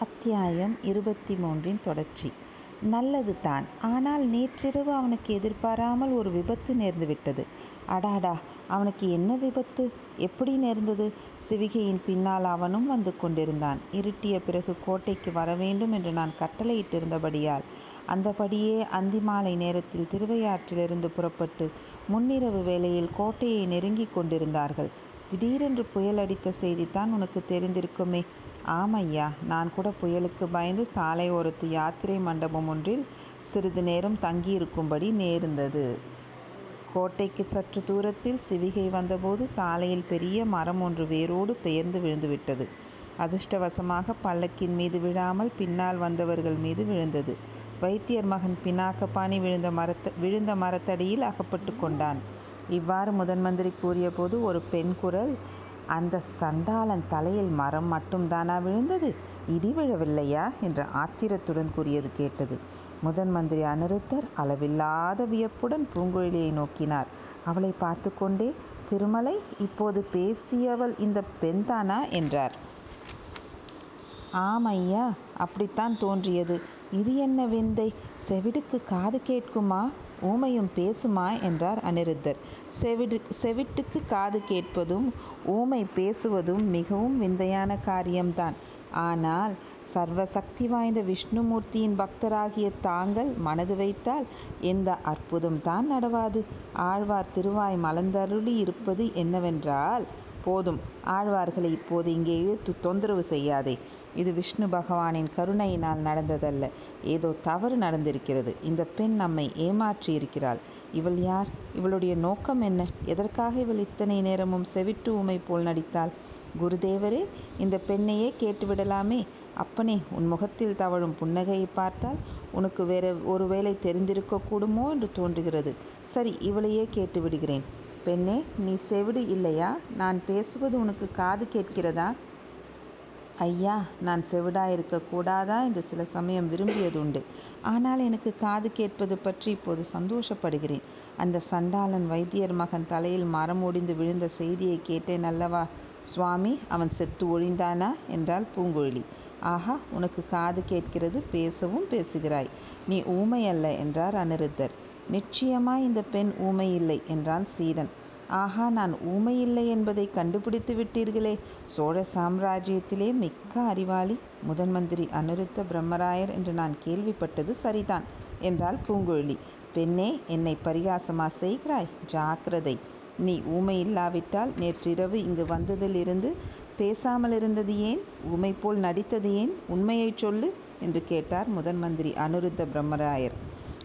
அத்தியாயம் இருபத்தி மூன்றின் தொடர்ச்சி. நல்லது தான். ஆனால் நேற்றிரவு அவனுக்கு எதிர்பாராமல் ஒரு விபத்து நேர்ந்துவிட்டது. அடாடா அவனுக்கு என்ன விபத்து? எப்படி நேர்ந்தது? சிவிகையின் பின்னால் அவனும் வந்து கொண்டிருந்தான். இருட்டிய பிறகு கோட்டைக்கு வர வேண்டும் என்று நான் கட்டளையிட்டிருந்தபடியால் அந்தபடியே அந்தி மாலை நேரத்தில் திருவையாற்றிலிருந்து புறப்பட்டு முன்னிரவு வேளையில் கோட்டையை நெருங்கிக் கொண்டிருந்தார்கள். திடீரென்று புயல் அடித்த செய்திதான் உனக்கு தெரிந்திருக்குமே. ஆமையா நான் கூட புயலுக்கு பயந்து சாலை ஓரத்து யாத்திரை மண்டபம் ஒன்றில் சிறிது நேரம் தங்கியிருக்கும்படி நேர்ந்தது. கோட்டைக்கு சற்று தூரத்தில் சிவிகை வந்தபோது சாலையில் பெரிய மரம் ஒன்று வேரோடு பெயர்ந்து விழுந்துவிட்டது. அதிர்ஷ்டவசமாக பல்லக்கின் மீது விழாமல் பின்னால் வந்தவர்கள் மீது விழுந்தது. வைத்தியர் மகன் பினாக்கபாணி விழுந்த மரத்த விழுந்த மரத்தடியில் அகப்பட்டு கொண்டான். இவ்வாறு முதன் மந்திரி கூறியபோது ஒரு பெண் குரல் அந்த சண்டாளன் தலையில் மரம் மட்டும்தானா விழுந்தது? இடி விழவில்லையா? என்ற ஆத்திரத்துடன் கூறியது கேட்டது. முதன் மந்திரி அனிருத்தர் அளவில்லாத வியப்புடன் பூங்குழலியை நோக்கினார். அவளை பார்த்து கொண்டே திருமலை இப்போது பேசியவள் இந்த பெண்தானா என்றார். ஆமையா அப்படித்தான் தோன்றியது. இது என்ன விந்தை? செவிடுக்கு காது கேட்குமா? ஊமையும் பேசுமா என்றார் அனிருத்தர். செவிடு செவிட்டுக்கு காது கேட்பதும் ஊமை பேசுவதும் மிகவும் விந்தையான காரியம்தான். ஆனால் சர்வ சக்தி வாய்ந்த விஷ்ணுமூர்த்தியின் பக்தராகிய தாங்கள் மனது வைத்தால் எந்த அற்புதம் தான் நடவாது. ஆழ்வார் திருவாய் மலர்ந்தருளி இருப்பது என்னவென்றால் போதும். ஆழ்வார்களை இப்போது இங்கே இழுத்து தொந்தரவு செய்யாதே. இது விஷ்ணு பகவானின் கருணையினால் நடந்ததல்ல. ஏதோ தவறு நடந்திருக்கிறது. இந்த பெண் நம்மை ஏமாற்றி இருக்கிறாள் இவள் யார்? இவளுடைய நோக்கம் என்ன? எதற்காக இவள் இத்தனை நேரமும் செவிட்டு உமை போல் நடித்தாள்? குருதேவரே இந்த பெண்ணையே கேட்டுவிடலாமே. அப்பனே உன் முகத்தில் தவழும் புன்னகையை பார்த்தால் உனக்கு வேற ஒருவேளை தெரிந்திருக்கக்கூடுமோ என்று தோன்றுகிறது. சரி இவளையே கேட்டு விடுகிறேன் பெண்ணே நீ செவிடு இல்லையா? நான் பேசுவது உனக்கு காது கேட்கிறதா? ஐயா நான் செவிடாயிருக்க கூடாதா? என்று சில சமயம் விரும்பியது உண்டு ஆனால் எனக்கு காது கேட்பது பற்றி இப்போது சந்தோஷப்படுகிறேன். அந்த சண்டாளன் வைத்தியர் மகன் தலையில் மரம் ஒடிந்து விழுந்த செய்தியை கேட்டேன் அல்லவா? சுவாமி அவன் செத்து ஒழிந்தானா? என்றாள் பூங்குழலி. ஆஹா உனக்கு காது கேட்கிறது பேசவும் பேசுகிறாய். நீ ஊமை அல்ல என்றார் அனிருத்தர். நிச்சயமாய் இந்த பெண் ஊமை இல்லை என்றான் சீடன். ஆஹா நான் ஊமை இல்லை என்பதை கண்டுபிடித்து விட்டீர்களே. சோழ சாம்ராஜ்யத்திலே மிக்க அறிவாளி முதன் மந்திரி அனிருத்த பிரம்மராயர் என்று நான் கேள்விப்பட்டது சரிதான் என்றாள் பூங்குழலி. பெண்ணே என்னை பரிகாசமா செய்கிறாய்? ஜாக்கிரதை. நீ ஊமை இல்லாவிட்டால் நேற்றிரவு இங்கு வந்ததிலிருந்து பேசாமல் இருந்தது ஏன்? ஊமை போல் நடித்தது ஏன்? உண்மையைச் சொல்லு என்று கேட்டார் முதன் மந்திரி அனுருத்த பிரம்மராயர்.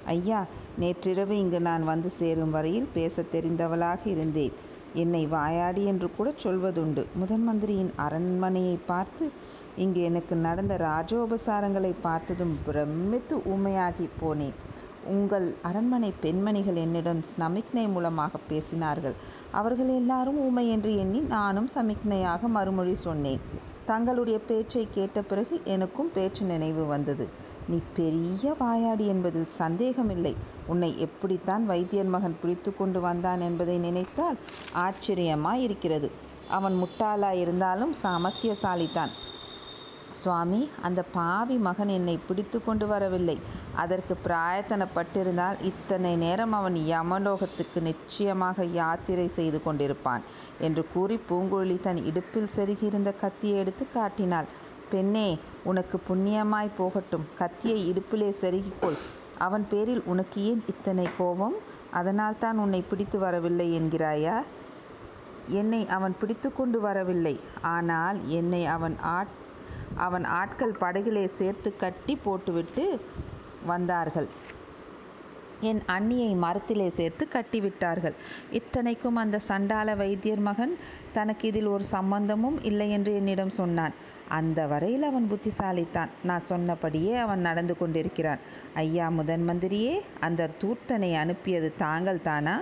ஐயா நேற்றிரவு இங்கு நான் வந்து சேரும் வரையில் பேசத் தெரிந்தவளாக இருந்தேன். என்னை வாயாடி என்று கூட சொல்வதுண்டு. முதன் மந்திரியின் அரண்மனையை பார்த்து இங்கு எனக்கு நடந்த ராஜோபசாரங்களை பார்த்ததும் பிரமித்து ஊமையாகி போனேன். உங்கள் அரண்மனை பெண்மணிகள் என்னிடம் சமிக்ஞை மூலமாக பேசினார்கள். அவர்கள் எல்லாரும் ஊமை என்று எண்ணி நானும் சமிக்ஞையாக மறுமொழி சொன்னேன். தங்களுடைய பேச்சை கேட்ட பிறகு எனக்கும் பேச்சு நினைவு வந்தது. நீ பெரிய வாயாடி என்பதில் சந்தேகமில்லை. உன்னை எப்படித்தான் வைத்தியர் மகன் பிடித்து கொண்டு வந்தான் என்பதை நினைத்தால் ஆச்சரியமாய் இருக்கிறது அவன் முட்டாளாய் இருந்தாலும் சாமர்த்தியசாலிதான் சுவாமி அந்த பாவி மகன் என்னை பிடித்து கொண்டு வரவில்லை. அதற்கு பிராயத்தனப்பட்டிருந்தால் இத்தனை நேரம் அவன் யமலோகத்துக்கு நிச்சயமாக யாத்திரை செய்து கொண்டிருப்பான் என்று கூறி பூங்குழலி தன் இடுப்பில் செருகியிருந்த கத்தியை எடுத்து காட்டினாள். பெண்ணே உனக்கு புண்ணியமாய் போகட்டும். கத்தியை இடுப்பிலே செருகிக்கொள். அவன் பேரில் உனக்கு ஏன் இத்தனை கோபம்? அதனால்தான் உன்னை பிடித்து வரவில்லை என்கிறாயா? என்னை அவன் பிடித்து கொண்டு வரவில்லை. ஆனால் என்னை அவன் ஆட் அவன் ஆட்கள் படகிலே சேர்த்து கட்டி போட்டுவிட்டு வந்தார்கள். என் அண்ணியை மரத்திலே சேர்த்து கட்டிவிட்டார்கள். இத்தனைக்கும் அந்த சண்டால வைத்தியர் மகன் தனக்கு இதில் ஒரு சம்பந்தமும் இல்லை என்று என்னிடம் சொன்னான். அந்த வரையில் அவன் புத்திசாலித்தான். நான் சொன்னபடியே அவன் நடந்து கொண்டிருக்கிறான். ஐயா முதன் மந்திரியே அந்த தூர்த்தனை அனுப்பியது தாங்கள் தானா?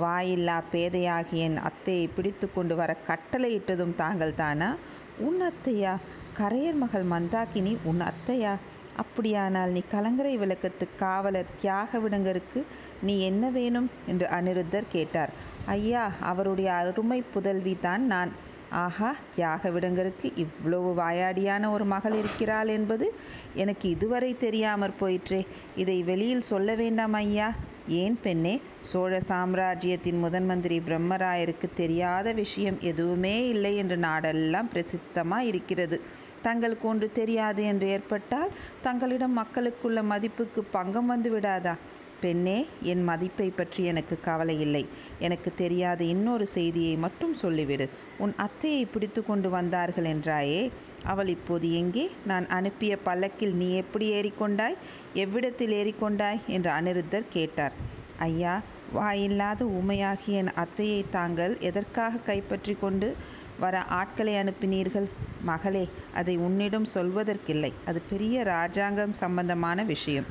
வாயில்லா பேதையாகிய என் அத்தையை பிடித்து கொண்டு வர கட்டளையிட்டதும் தாங்கள் தானா? உன் அத்தையா? கரையர் மகள் மந்தாகினி உன் அத்தையா? அப்படியானால் நீ கலங்கரை விளக்கத்து காவலர் தியாக விடங்கருக்கு நீ என்ன வேணும்? என்று அனிருத்தர் கேட்டார். ஐயா அவருடைய அருமை புதல்வி தான் நான். ஆஹா தியாக விடங்கருக்கு இவ்வளவு வாயாடியான ஒரு மகள் இருக்கிறாள் என்பது எனக்கு இதுவரை தெரியாமற் போயிற்றே. இதை வெளியில் சொல்ல வேண்டாம் ஐயா. ஏன் பெண்ணே சோழ சாம்ராஜ்யத்தின் முதன் மந்திரி பிரம்மராயருக்கு தெரியாத விஷயம் எதுவுமே இல்லை என்று நாடெல்லாம் பிரசித்தமாக இருக்கிறது தங்களுக்கு ஒன்று தெரியாது என்று ஏற்பட்டால் தங்களிடம் மக்களுக்குள்ள மதிப்புக்கு பங்கம் வந்து விடாதா? பெண்ணே என் மதிப்பை பற்றி எனக்கு கவலை இல்லை. எனக்கு தெரியாத இன்னொரு செய்தியை மட்டும் சொல்லிவிடு. உன் அத்தையை பிடித்து கொண்டு வந்தார்கள் என்றாயே? அவள் இப்போது எங்கே? நான் அனுப்பிய பல்லக்கில் நீ எப்படி ஏறிக்கொண்டாய்? எவ்விடத்தில் ஏறிக்கொண்டாய்? என்று அனிருத்தர் கேட்டார். ஐயா வாயில்லாத ஊமையாகிய என் அத்தையை தாங்கள் எதற்காக கைப்பற்றி கொண்டு வர ஆட்களை அனுப்பினீர்கள்? மகளே அதை உன்னிடம் சொல்வதற்கில்லை. அது பெரிய ராஜாங்கம் சம்பந்தமான விஷயம்.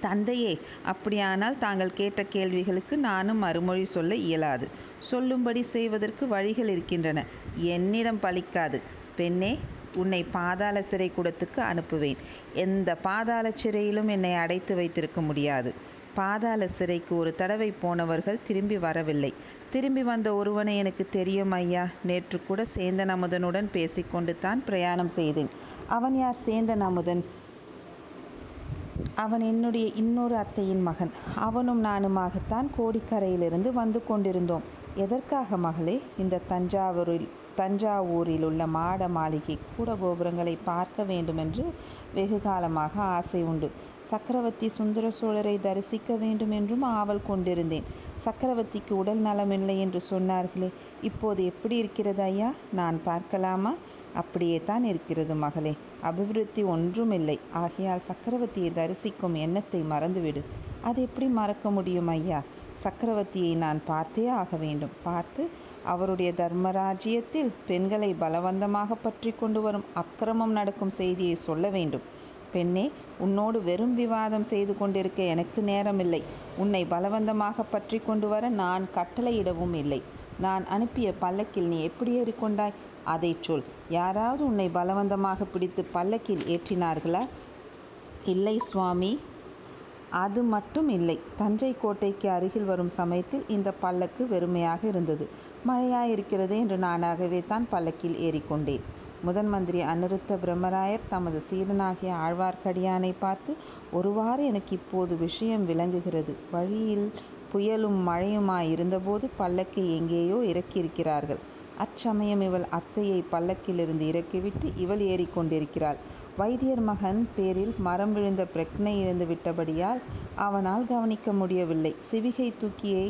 தந்தையே அப்படியானால் தாங்கள் கேட்ட கேள்விகளுக்கு நானும் மறுமொழி சொல்ல இயலாது. சொல்லும்படி செய்வதற்கு வழிகள் இருக்கின்றன. என்னிடம் பலிக்காது பெண்ணே உன்னை பாதாள சிறை கூடத்துக்கு அனுப்புவேன். எந்த பாதாள சிறையிலும் என்னை அடைத்து வைத்திருக்க முடியாது. பாதாள சிறைக்கு ஒரு தடவை போனவர்கள் திரும்பி வரவில்லை. திரும்பி வந்த ஒருவனை எனக்கு தெரியும் ஐயா. நேற்று கூட சேந்தன் அமுதனுடன் பேசிக்கொண்டு தான் பிரயாணம் செய்தேன். அவன் யார் சேந்தன் அமுதன் அவன் என்னுடைய இன்னொரு அத்தையின் மகன். அவனும் நானுமாகத்தான் கோடிக்கரையிலிருந்து வந்து கொண்டிருந்தோம். எதற்காக மகளே? இந்த தஞ்சாவூரில் தஞ்சாவூரில் உள்ள மாட மாளிகை கூட கோபுரங்களை பார்க்க வேண்டுமென்று வெகு காலமாக ஆசை உண்டு. சக்கரவர்த்தி சுந்தர சோழரை தரிசிக்க வேண்டும் என்றும் ஆவல் கொண்டிருந்தேன். சக்கரவர்த்திக்கு உடல் நலமில்லை என்று சொன்னார்களே இப்போது எப்படி இருக்கிறது ஐயா? நான் பார்க்கலாமா? அப்படியே தான் இருக்கிறது மகளே. அபிவிருத்தி ஒன்றுமில்லை ஆகையால் சக்கரவர்த்தியை தரிசிக்கும் எண்ணத்தை மறந்துவிடு. அது எப்படி மறக்க முடியும் ஐயா? சக்கரவர்த்தியை நான் பார்த்தே ஆக வேண்டும். பார்த்து அவருடைய தர்மராஜ்யத்தில் பெண்களை பலவந்தமாக பற்றி கொண்டு வரும் அக்கிரமம் நடக்கும் செய்தியை சொல்ல வேண்டும். பெண்ணே உன்னோடு வெறும் விவாதம் செய்து கொண்டிருக்க எனக்கு நேரமில்லை. உன்னை பலவந்தமாக பற்றி கொண்டு வர நான் கட்டளையிடவும் இல்லை. நான் அனுப்பிய பல்லக்கில் நீ எப்படி ஏறிக்கொண்டாய்? அதை சொல். யாராவது உன்னை பலவந்தமாக பிடித்து பல்லக்கில் ஏற்றினார்களா? இல்லை சுவாமி. அது மட்டும் இல்லை. தஞ்சை கோட்டைக்கு அருகில் வரும் சமயத்தில் இந்த பல்லக்கு வெறுமையாக இருந்தது. மழையாயிருக்கிறது என்று நானாகவே தான் பல்லக்கில் ஏறிக்கொண்டேன். முதன் மந்திரி அனிருத்த பிரம்மராயர் தமது சீடனாகிய ஆழ்வார்க்கடியானை பார்த்து ஒருவாறு எனக்கு இப்போது விஷயம் விளங்குகிறது. வழியில் புயலும் மழையுமாய் இருந்தபோது பல்லக்கை எங்கேயோ இறக்கியிருக்கிறார்கள். அச்சமயம் இவள் அத்தையை பல்லக்கிலிருந்து இறக்கிவிட்டு இவள் ஏறிக்கொண்டிருக்கிறாள் வைத்தியர் மகன் பேரில் மரம் விழுந்த பிரக்னை இழந்து விட்டபடியால் அவனால் கவனிக்க முடியவில்லை. சிவிகை தூக்கியை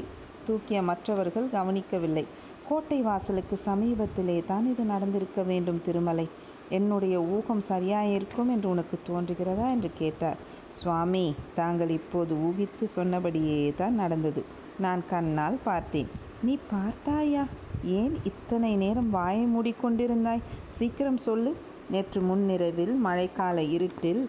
தூக்கிய மற்றவர்கள் கவனிக்கவில்லை. கோட்டை வாசலுக்கு சமீபத்திலே தான் இது நடந்திருக்க வேண்டும் திருமலை. என்னுடைய ஊகம் சரியாயிருக்கும் என்று உனக்கு தோன்றுகிறதா? என்று கேட்டார். சுவாமி தாங்கள் இப்போது ஊகித்து சொன்னபடியே தான் நடந்தது. நான் கண்ணால் பார்த்தேன். நீ பார்த்தாயா? ஏன் இத்தனை நேரம் வாயை மூடிக்கொண்டிருந்தாய்? சீக்கிரம் சொல்லு. நேற்று முன்னிரவில் மழைக்கால இருட்டில்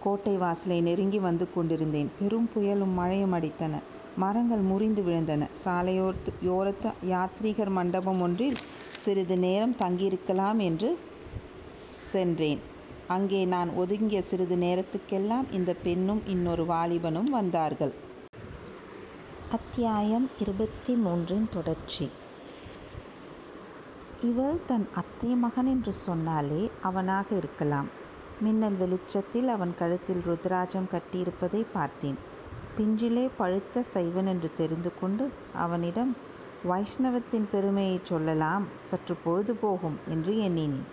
கோட்டை வாசலை நெருங்கி வந்து கொண்டிருந்தேன். பெரும் புயலும் மழையும் அடித்தன. மரங்கள் முறிந்து விழுந்தன. சாலையோரத்து யோரத்து யாத்ரீகர் மண்டபம் ஒன்றில் சிறிது நேரம் தங்கியிருக்கலாம் என்று சென்றேன். அங்கே நான் ஒதுங்கிய சிறிது நேரத்துக்கெல்லாம் இந்த பெண்ணும் இன்னொரு வாலிபனும் வந்தார்கள். அத்தியாயம் இருபத்தி மூன்றின் தொடர்ச்சி. இவள் தன் அத்தை மகன் என்று சொன்னாலே அவனாக இருக்கலாம். மின்னல் வெளிச்சத்தில் அவன் கழுத்தில் ருத்ராஜம் கட்டியிருப்பதை பார்த்தேன். பிஞ்சிலே பழுத்த சைவன் என்று தெரிந்து கொண்டு அவனிடம் வைஷ்ணவத்தின் பெருமையை சொல்லலாம் சற்று பொழுது போகும் என்று எண்ணினேன்.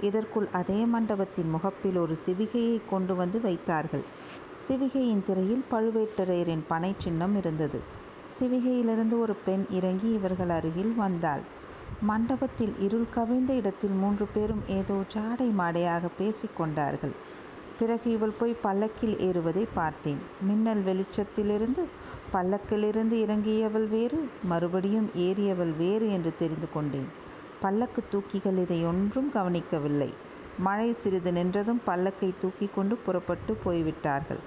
இதற்குள் அதே மண்டபத்தின் முகப்பில் ஒரு சிவிகையை கொண்டு வந்து வைத்தார்கள். சிவிகையின் திரையில் பழுவேட்டரையரின் பனை சின்னம் இருந்தது. சிவிகையிலிருந்து ஒரு பெண் இறங்கி இவர்கள் அருகில் வந்தாள். மண்டபத்தில் இருள் கவிழ்ந்த இடத்தில் மூன்று பேரும் ஏதோ ஜாடை மாடையாக பேசிக்கொண்டார்கள் பிறகு இவள் போய் பல்லக்கில் ஏறுவதை பார்த்தேன். மின்னல் வெளிச்சத்திலிருந்து பல்லக்கிலிருந்து இறங்கியவள் வேறு மறுபடியும் ஏறியவள் வேறு என்று தெரிந்து கொண்டேன். பல்லக்கு தூக்கிகள் இதை ஒன்றும் கவனிக்கவில்லை. மழை சிறிது நின்றதும் பல்லக்கை தூக்கி கொண்டு புறப்பட்டு போய்விட்டார்கள்.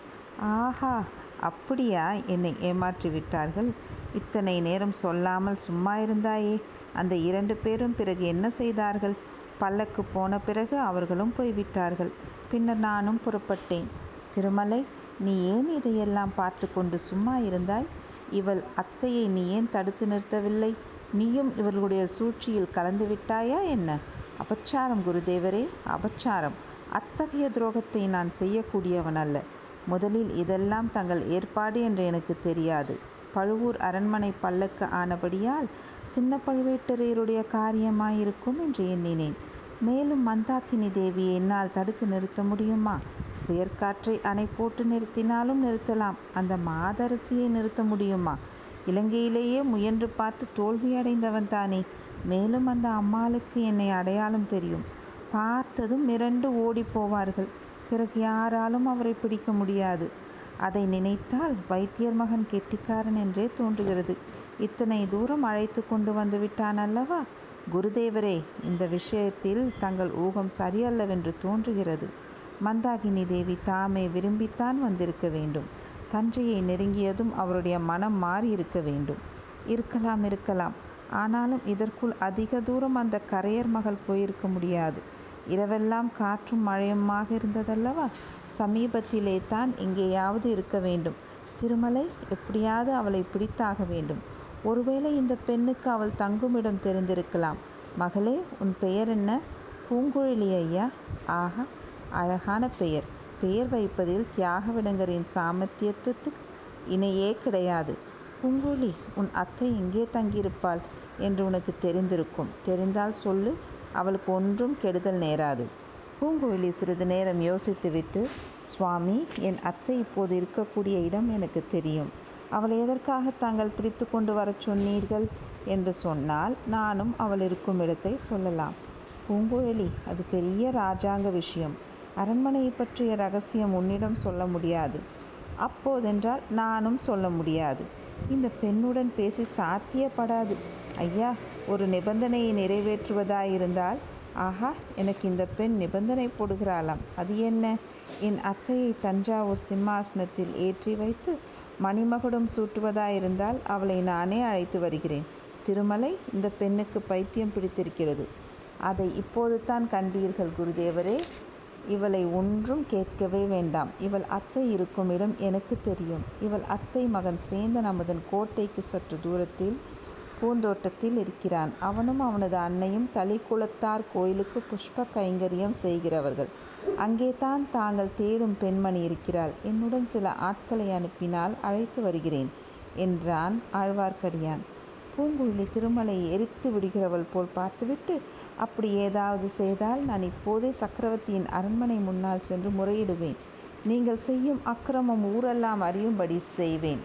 ஆஹா அப்படியா? என்னை ஏமாற்றி விட்டார்கள். இத்தனை நேரம் சொல்லாமல் சும்மா இருந்தாயே. அந்த இரண்டு பேரும் பிறகு என்ன செய்தார்கள்? பல்லக்கு போன பிறகு அவர்களும் போய்விட்டார்கள். பின்னர் நானும் புறப்பட்டேன். திருமலை நீ ஏன் இதையெல்லாம் பார்த்து கொண்டு சும்மா இருந்தாய்? இவள் அத்தையை நீ ஏன் தடுத்து நிறுத்தவில்லை? நீயும் இவர்களுடைய சூழ்ச்சியில் கலந்து விட்டாயா என்ன? அபச்சாரம் குருதேவரே அபச்சாரம். அத்தகைய துரோகத்தை நான் செய்யக்கூடியவன் அல்ல. முதலில் இதெல்லாம் தங்கள் ஏற்பாடு என்று எனக்கு தெரியாது. பழுவூர் அரண்மனை பல்லக்கு ஆனபடியால் சின்ன பழுவேட்டரையருடைய காரியமாயிருக்கும் என்று எண்ணினேன். மேலும் மந்தாக்கினி தேவியை என்னால் தடுத்து நிறுத்த முடியுமா? புயற்காற்றை அணை போட்டு நிறுத்தினாலும் நிறுத்தலாம். அந்த மாதரசியை நிறுத்த முடியுமா? இலங்கையிலேயே முயன்று பார்த்து தோல்வியடைந்தவன் தானே. மேலும் அந்த அம்மாளுக்கு என்னை அடையாளம் தெரியும். பார்த்ததும் மிரண்டு ஓடி போவார்கள். பிறகு யாராலும் அவரை பிடிக்க முடியாது. அதை நினைத்தால் வைத்தியர் மகன் கெட்டிக்காரன் என்றே தோன்றுகிறது. இத்தனை தூரம் அழைத்து கொண்டு வந்து விட்டான் அல்லவா? குருதேவரே இந்த விஷயத்தில் தங்கள் ஊகம் சரியல்லவென்று தோன்றுகிறது. மந்தாகினி தேவி தாமே விரும்பித்தான் வந்திருக்க வேண்டும். தஞ்சையை நெருங்கியதும் அவருடைய மனம் மாறி இருக்க வேண்டும். இருக்கலாம் இருக்கலாம். ஆனாலும் இதற்குள் அதிக தூரம் அந்த கரையர் மகள் போயிருக்க முடியாது. இரவெல்லாம் காற்றும் மழையுமாக இருந்ததல்லவா? சமீபத்திலே தான் எங்கேயாவது இருக்க வேண்டும். திருமலை எப்படியாவது அவளை பிடித்தாக வேண்டும். ஒருவேளை இந்த பெண்ணுக்கு அவள் தங்குமிடம் தெரிந்திருக்கலாம். மகளே உன் பெயர் என்ன? பூங்குழலி ஐயா. ஆஹா அழகான பெயர். பெயர் வைப்பதில் தியாகவிடங்கரின் சாமர்த்தியத்துக்கு இணையே கிடையாது. பூங்குழலி உன் அத்தை எங்கே தங்கியிருப்பாள் என்று உனக்கு தெரிந்திருக்கும். தெரிந்தால் சொல்லு அவளுக்கு ஒன்றும் கெடுதல் நேராது. பூங்குழலி சிறிது நேரம் யோசித்துவிட்டு சுவாமி என் அத்தை இப்போது இருக்கக்கூடிய இடம் எனக்கு தெரியும். அவளை எதற்காக தாங்கள் பிடித்து கொண்டு வரச் சொன்னீர்கள்? என்று சொன்னால் நானும் அவள் இருக்கும் இடத்தை சொல்லலாம். பூங்குழலி அது பெரிய ராஜாங்க விஷயம். அரண்மனையை பற்றிய ரகசியம் உன்னிடம் சொல்ல முடியாது. அப்போதென்றால் நானும் சொல்ல முடியாது. இந்த பெண்ணுடன் பேசி சாத்தியப்படாது. ஐயா ஒரு நிபந்தனையை நிறைவேற்றுவதாயிருந்தால் ஆஹா எனக்கு இந்த பெண் நிபந்தனை போடுகிறாளாம். அது என்ன? என் அத்தையை தஞ்சாவூர் சிம்மாசனத்தில் ஏற்றி வைத்து மணிமகுடம் சூட்டுவதாயிருந்தால் அவளை நானே அழைத்து வருகிறேன். திருமலை இந்த பெண்ணுக்கு பைத்தியம் பிடித்திருக்கிறது. அதை இப்போது தான் கண்டீர்கள் குருதேவரே. இவளை ஒன்றும் கேட்கவே வேண்டாம். இவள் அத்தை இருக்கும் இடம் எனக்கு தெரியும். இவள் அத்தை மகன் சேந்தன் அமுதன் கோட்டைக்கு சற்று தூரத்தில் பூந்தோட்டத்தில் இருக்கிறான். அவனும் அவனது அன்னையும் தலிக்குளத்தார் கோயிலுக்கு புஷ்ப கைங்கரியம் செய்கிறவர்கள். அங்கே தான் தாங்கள் தேடும் பெண்மணி இருக்கிறாள். என்னுடன் சில ஆட்களை அனுப்பினால் அழைத்து வருகிறேன் என்றான் ஆழ்வார்க்கடியான். பூங்குழலி திருமலையை எரித்து விடுகிறவள் போல் பார்த்துவிட்டு அப்படி ஏதாவது செய்தால் நான் இப்போதே சக்கரவர்த்தியின் அரண்மனை முன்னால் சென்று முறையிடுவேன். நீங்கள் செய்யும் அக்கிரமம் ஊரெல்லாம் அறியும்படி செய்வேன்.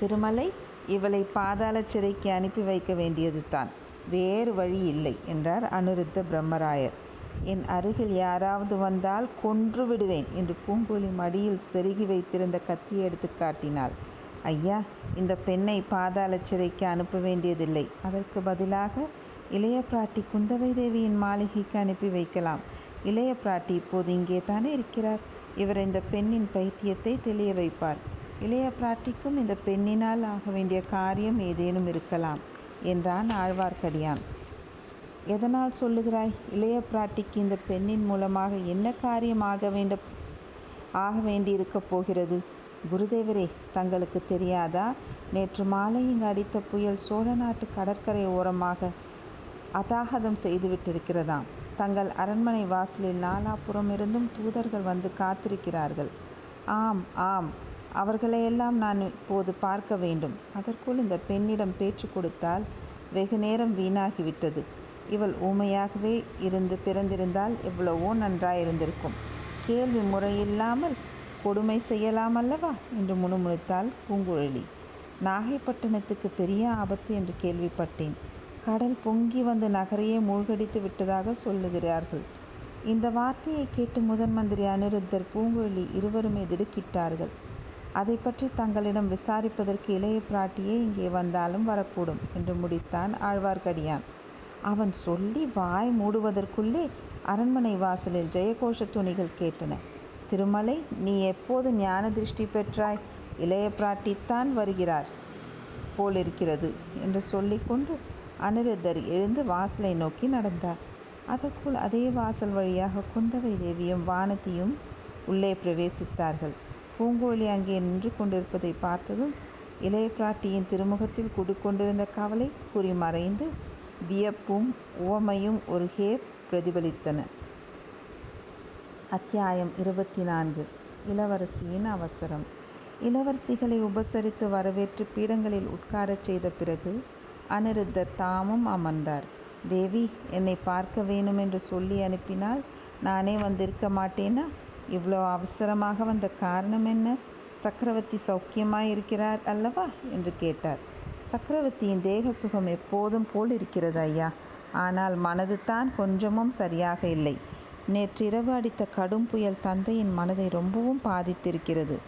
திருமலை இவளை பாதாள சிறைக்கு அனுப்பி வைக்க வேண்டியது தான் வேறு வழி இல்லை என்றார் அனுருத்த பிரம்மராயர். என் அருகில் யாராவது வந்தால் கொன்று விடுவேன் என்று பூங்குழலி மடியில் செருகி வைத்திருந்த கத்தியை எடுத்து காட்டினாள். ஐயா இந்த பெண்ணை பாதாள சிறைக்கு அனுப்ப வேண்டியதில்லை. அதற்கு பதிலாக இளைய பிராட்டி குந்தவை தேவியின் மாளிகைக்கு அனுப்பி வைக்கலாம். இளைய பிராட்டி இப்போது இங்கே தானே இருக்கிறார்? இவர் இந்த பெண்ணின் பைத்தியத்தை தெளிய வைப்பார். இளைய பிராட்டிக்கும் இந்த பெண்ணினால் ஆக வேண்டிய காரியம் ஏதேனும் இருக்கலாம் என்றான் ஆழ்வார்க்கடியான். எதனால் சொல்லுகிறாய்? இளைய பிராட்டிக்கு இந்த பெண்ணின் மூலமாக என்ன காரியம் ஆக வேண்ட ஆக வேண்டியிருக்க போகிறது? குருதேவரே தங்களுக்கு தெரியாதா? நேற்று மாலை இங்கு அடித்த புயல் சோழ நாட்டு கடற்கரை ஓரமாக அதாகதம் செய்துவிட்டிருக்கிறதாம். தங்கள் அரண்மனை வாசலில் நாலாப்புறமிருந்தும் தூதர்கள் வந்து காத்திருக்கிறார்கள். ஆம் ஆம் அவர்களையெல்லாம் நான் இப்போது பார்க்க வேண்டும். அதற்குள் இந்த பெண்ணிடம் பேச்சு கொடுத்தால் வெகு நேரம் வீணாகிவிட்டது. இவள் ஊமையாகவே இருந்து பிறந்திருந்தால் எவ்வளவோ நன்றாயிருந்திருக்கும். கேள்வி முறையில்லாமல் கொடுமை செய்யலாம் அல்லவா என்று முணுமுணுத்தாள் பூங்குழலி. நாகைப்பட்டினத்துக்கு பெரிய ஆபத்து என்று கேள்விப்பட்டேன். கடல் பொங்கி வந்து நகரையே மூழ்கடித்து விட்டதாக சொல்லுகிறார்கள். இந்த வார்த்தையை கேட்டு முதன் மந்திரி அனிருத்தர் பூங்குழலி இருவருமே திடுக்கிட்டார்கள். அதை பற்றி தங்களிடம் விசாரிப்பதற்கு இளைய பிராட்டியே இங்கே வந்தாலும் வரக்கூடும் என்று முடித்தான் ஆழ்வார்க்கடியான். அவன் சொல்லி வாய் மூடுவதற்குள்ளே அரண்மனை வாசலில் ஜெயகோஷ துணிகள் கேட்டன. திருமலை நீ எப்போது ஞான திருஷ்டி பெற்றாய்? இளைய பிராட்டித்தான் வருகிறார் போலிருக்கிறது என்று சொல்லிக்கொண்டு அனிருத்தர் எழுந்து வாசலை நோக்கி நடந்தார். அதற்குள் அதே வாசல் வழியாக குந்தவை தேவியும் வானதியும் உள்ளே பிரவேசித்தார்கள். பூங்கோழி அங்கே நின்று கொண்டிருப்பதை பார்த்ததும் இளைய பிராட்டியின் திருமுகத்தில் குடிக்கொண்டிருந்த கவலை குறிமறைந்து வியப்பும் உவமையும் ஒரு ஹேர் பிரதிபலித்தன. அத்தியாயம் இருபத்தி நான்கு இளவரசியின் அவசரம். இளவரசிகளை உபசரித்து வரவேற்று பீடங்களில் உட்காரச் செய்த பிறகு அனிருத்தர் தாமும் அமர்ந்தார். தேவி என்னை பார்க்க வேணும் என்று சொல்லி அனுப்பினால் நானே வந்திருக்க மாட்டேனா? இவ்வளோ அவசரமாக வந்த காரணம் என்ன? சக்கரவர்த்தி சௌக்கியமாக இருக்கிறார் அல்லவா? என்று கேட்டார். சக்கரவர்த்தியின் தேக சுகம் எப்போதும் போல் இருக்கிறது ஐயா. ஆனால் மனது தான் கொஞ்சமும் சரியாக இல்லை. நேற்றிரவு அடித்த கடும் புயல் தந்தையின் மனதை ரொம்பவும் பாதித்திருக்கிறது.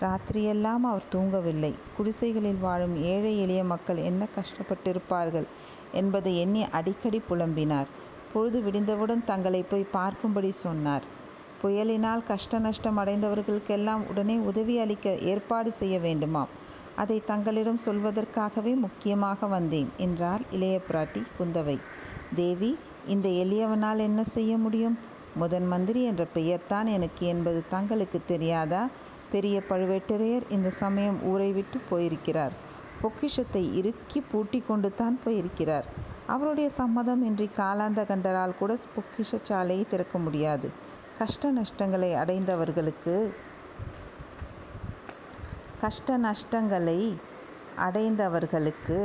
ராத்திரியெல்லாம் அவர் தூங்கவில்லை. குடிசைகளில் வாழும் ஏழை எளிய மக்கள் என்ன கஷ்டப்பட்டிருப்பார்கள் என்பதை எண்ணி அடிக்கடி புலம்பினார். பொழுது விடிந்தவுடன் தங்களை போய் பார்க்கும்படி சொன்னார். புயலினால் கஷ்ட நஷ்டம் அடைந்தவர்களுக்கெல்லாம் உடனே உதவி அளிக்க ஏற்பாடு செய்ய வேண்டுமாம். அதை தங்களிடம் சொல்வதற்காகவே முக்கியமாக வந்தேன் என்றார் இளைய பிராட்டி குந்தவை. தேவி இந்த எளியவனால் என்ன செய்ய முடியும்? முதன் மந்திரி என்ற பெயர்தான் எனக்கு என்பது தங்களுக்கு தெரியாதா? பெரிய பழுவேட்டரையர் இந்த சமயம் ஊரை விட்டு போயிருக்கிறார். பொக்கிஷத்தை இறுக்கி பூட்டி கொண்டு தான் போயிருக்கிறார். அவருடைய சம்மதம் இன்றி காலாந்த கண்டரால் கூட பொக்கிஷ சாலையை திறக்க முடியாது. கஷ்ட நஷ்டங்களை அடைந்தவர்களுக்கு கஷ்ட நஷ்டங்களை அடைந்தவர்களுக்கு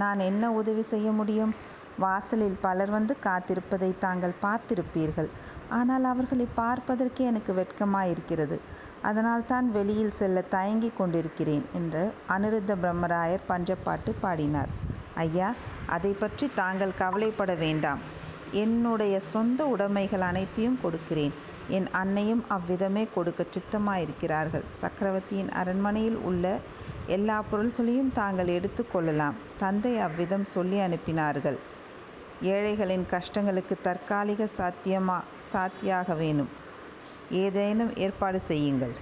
நான் என்ன உதவி செய்ய முடியும்? வாசலில் பலர் வந்து காத்திருப்பதை தாங்கள் பார்த்திருப்பீர்கள். ஆனால் அவர்களை பார்ப்பதற்கே எனக்கு வெட்கமாயிருக்கிறது. அதனால் தான் வெளியில் செல்ல தயங்கி கொண்டிருக்கிறேன் என்று அனிருத்த பிரம்மராயர் பஞ்சப்பாட்டு பாடினார். ஐயா அதை பற்றி தாங்கள் கவலைப்பட வேண்டாம். என்னுடைய சொந்த உடைமைகள் அனைத்தையும் கொடுக்கிறேன். என் அன்னையும் அவ்விதமே கொடுக்க சித்தமாயிருக்கிறார்கள். சக்கரவர்த்தியின் அரண்மனையில் உள்ள எல்லா பொருள்களையும் தாங்கள் எடுத்துக்கொள்ளலாம் தந்தை அவ்விதம் சொல்லி அனுப்பினார்கள். ஏழைகளின் கஷ்டங்களுக்கு தற்காலிக சாத்தியமா சாத்தியாக வேணும். ஏதேனும் ஏற்பாடு செய்யுங்கள்.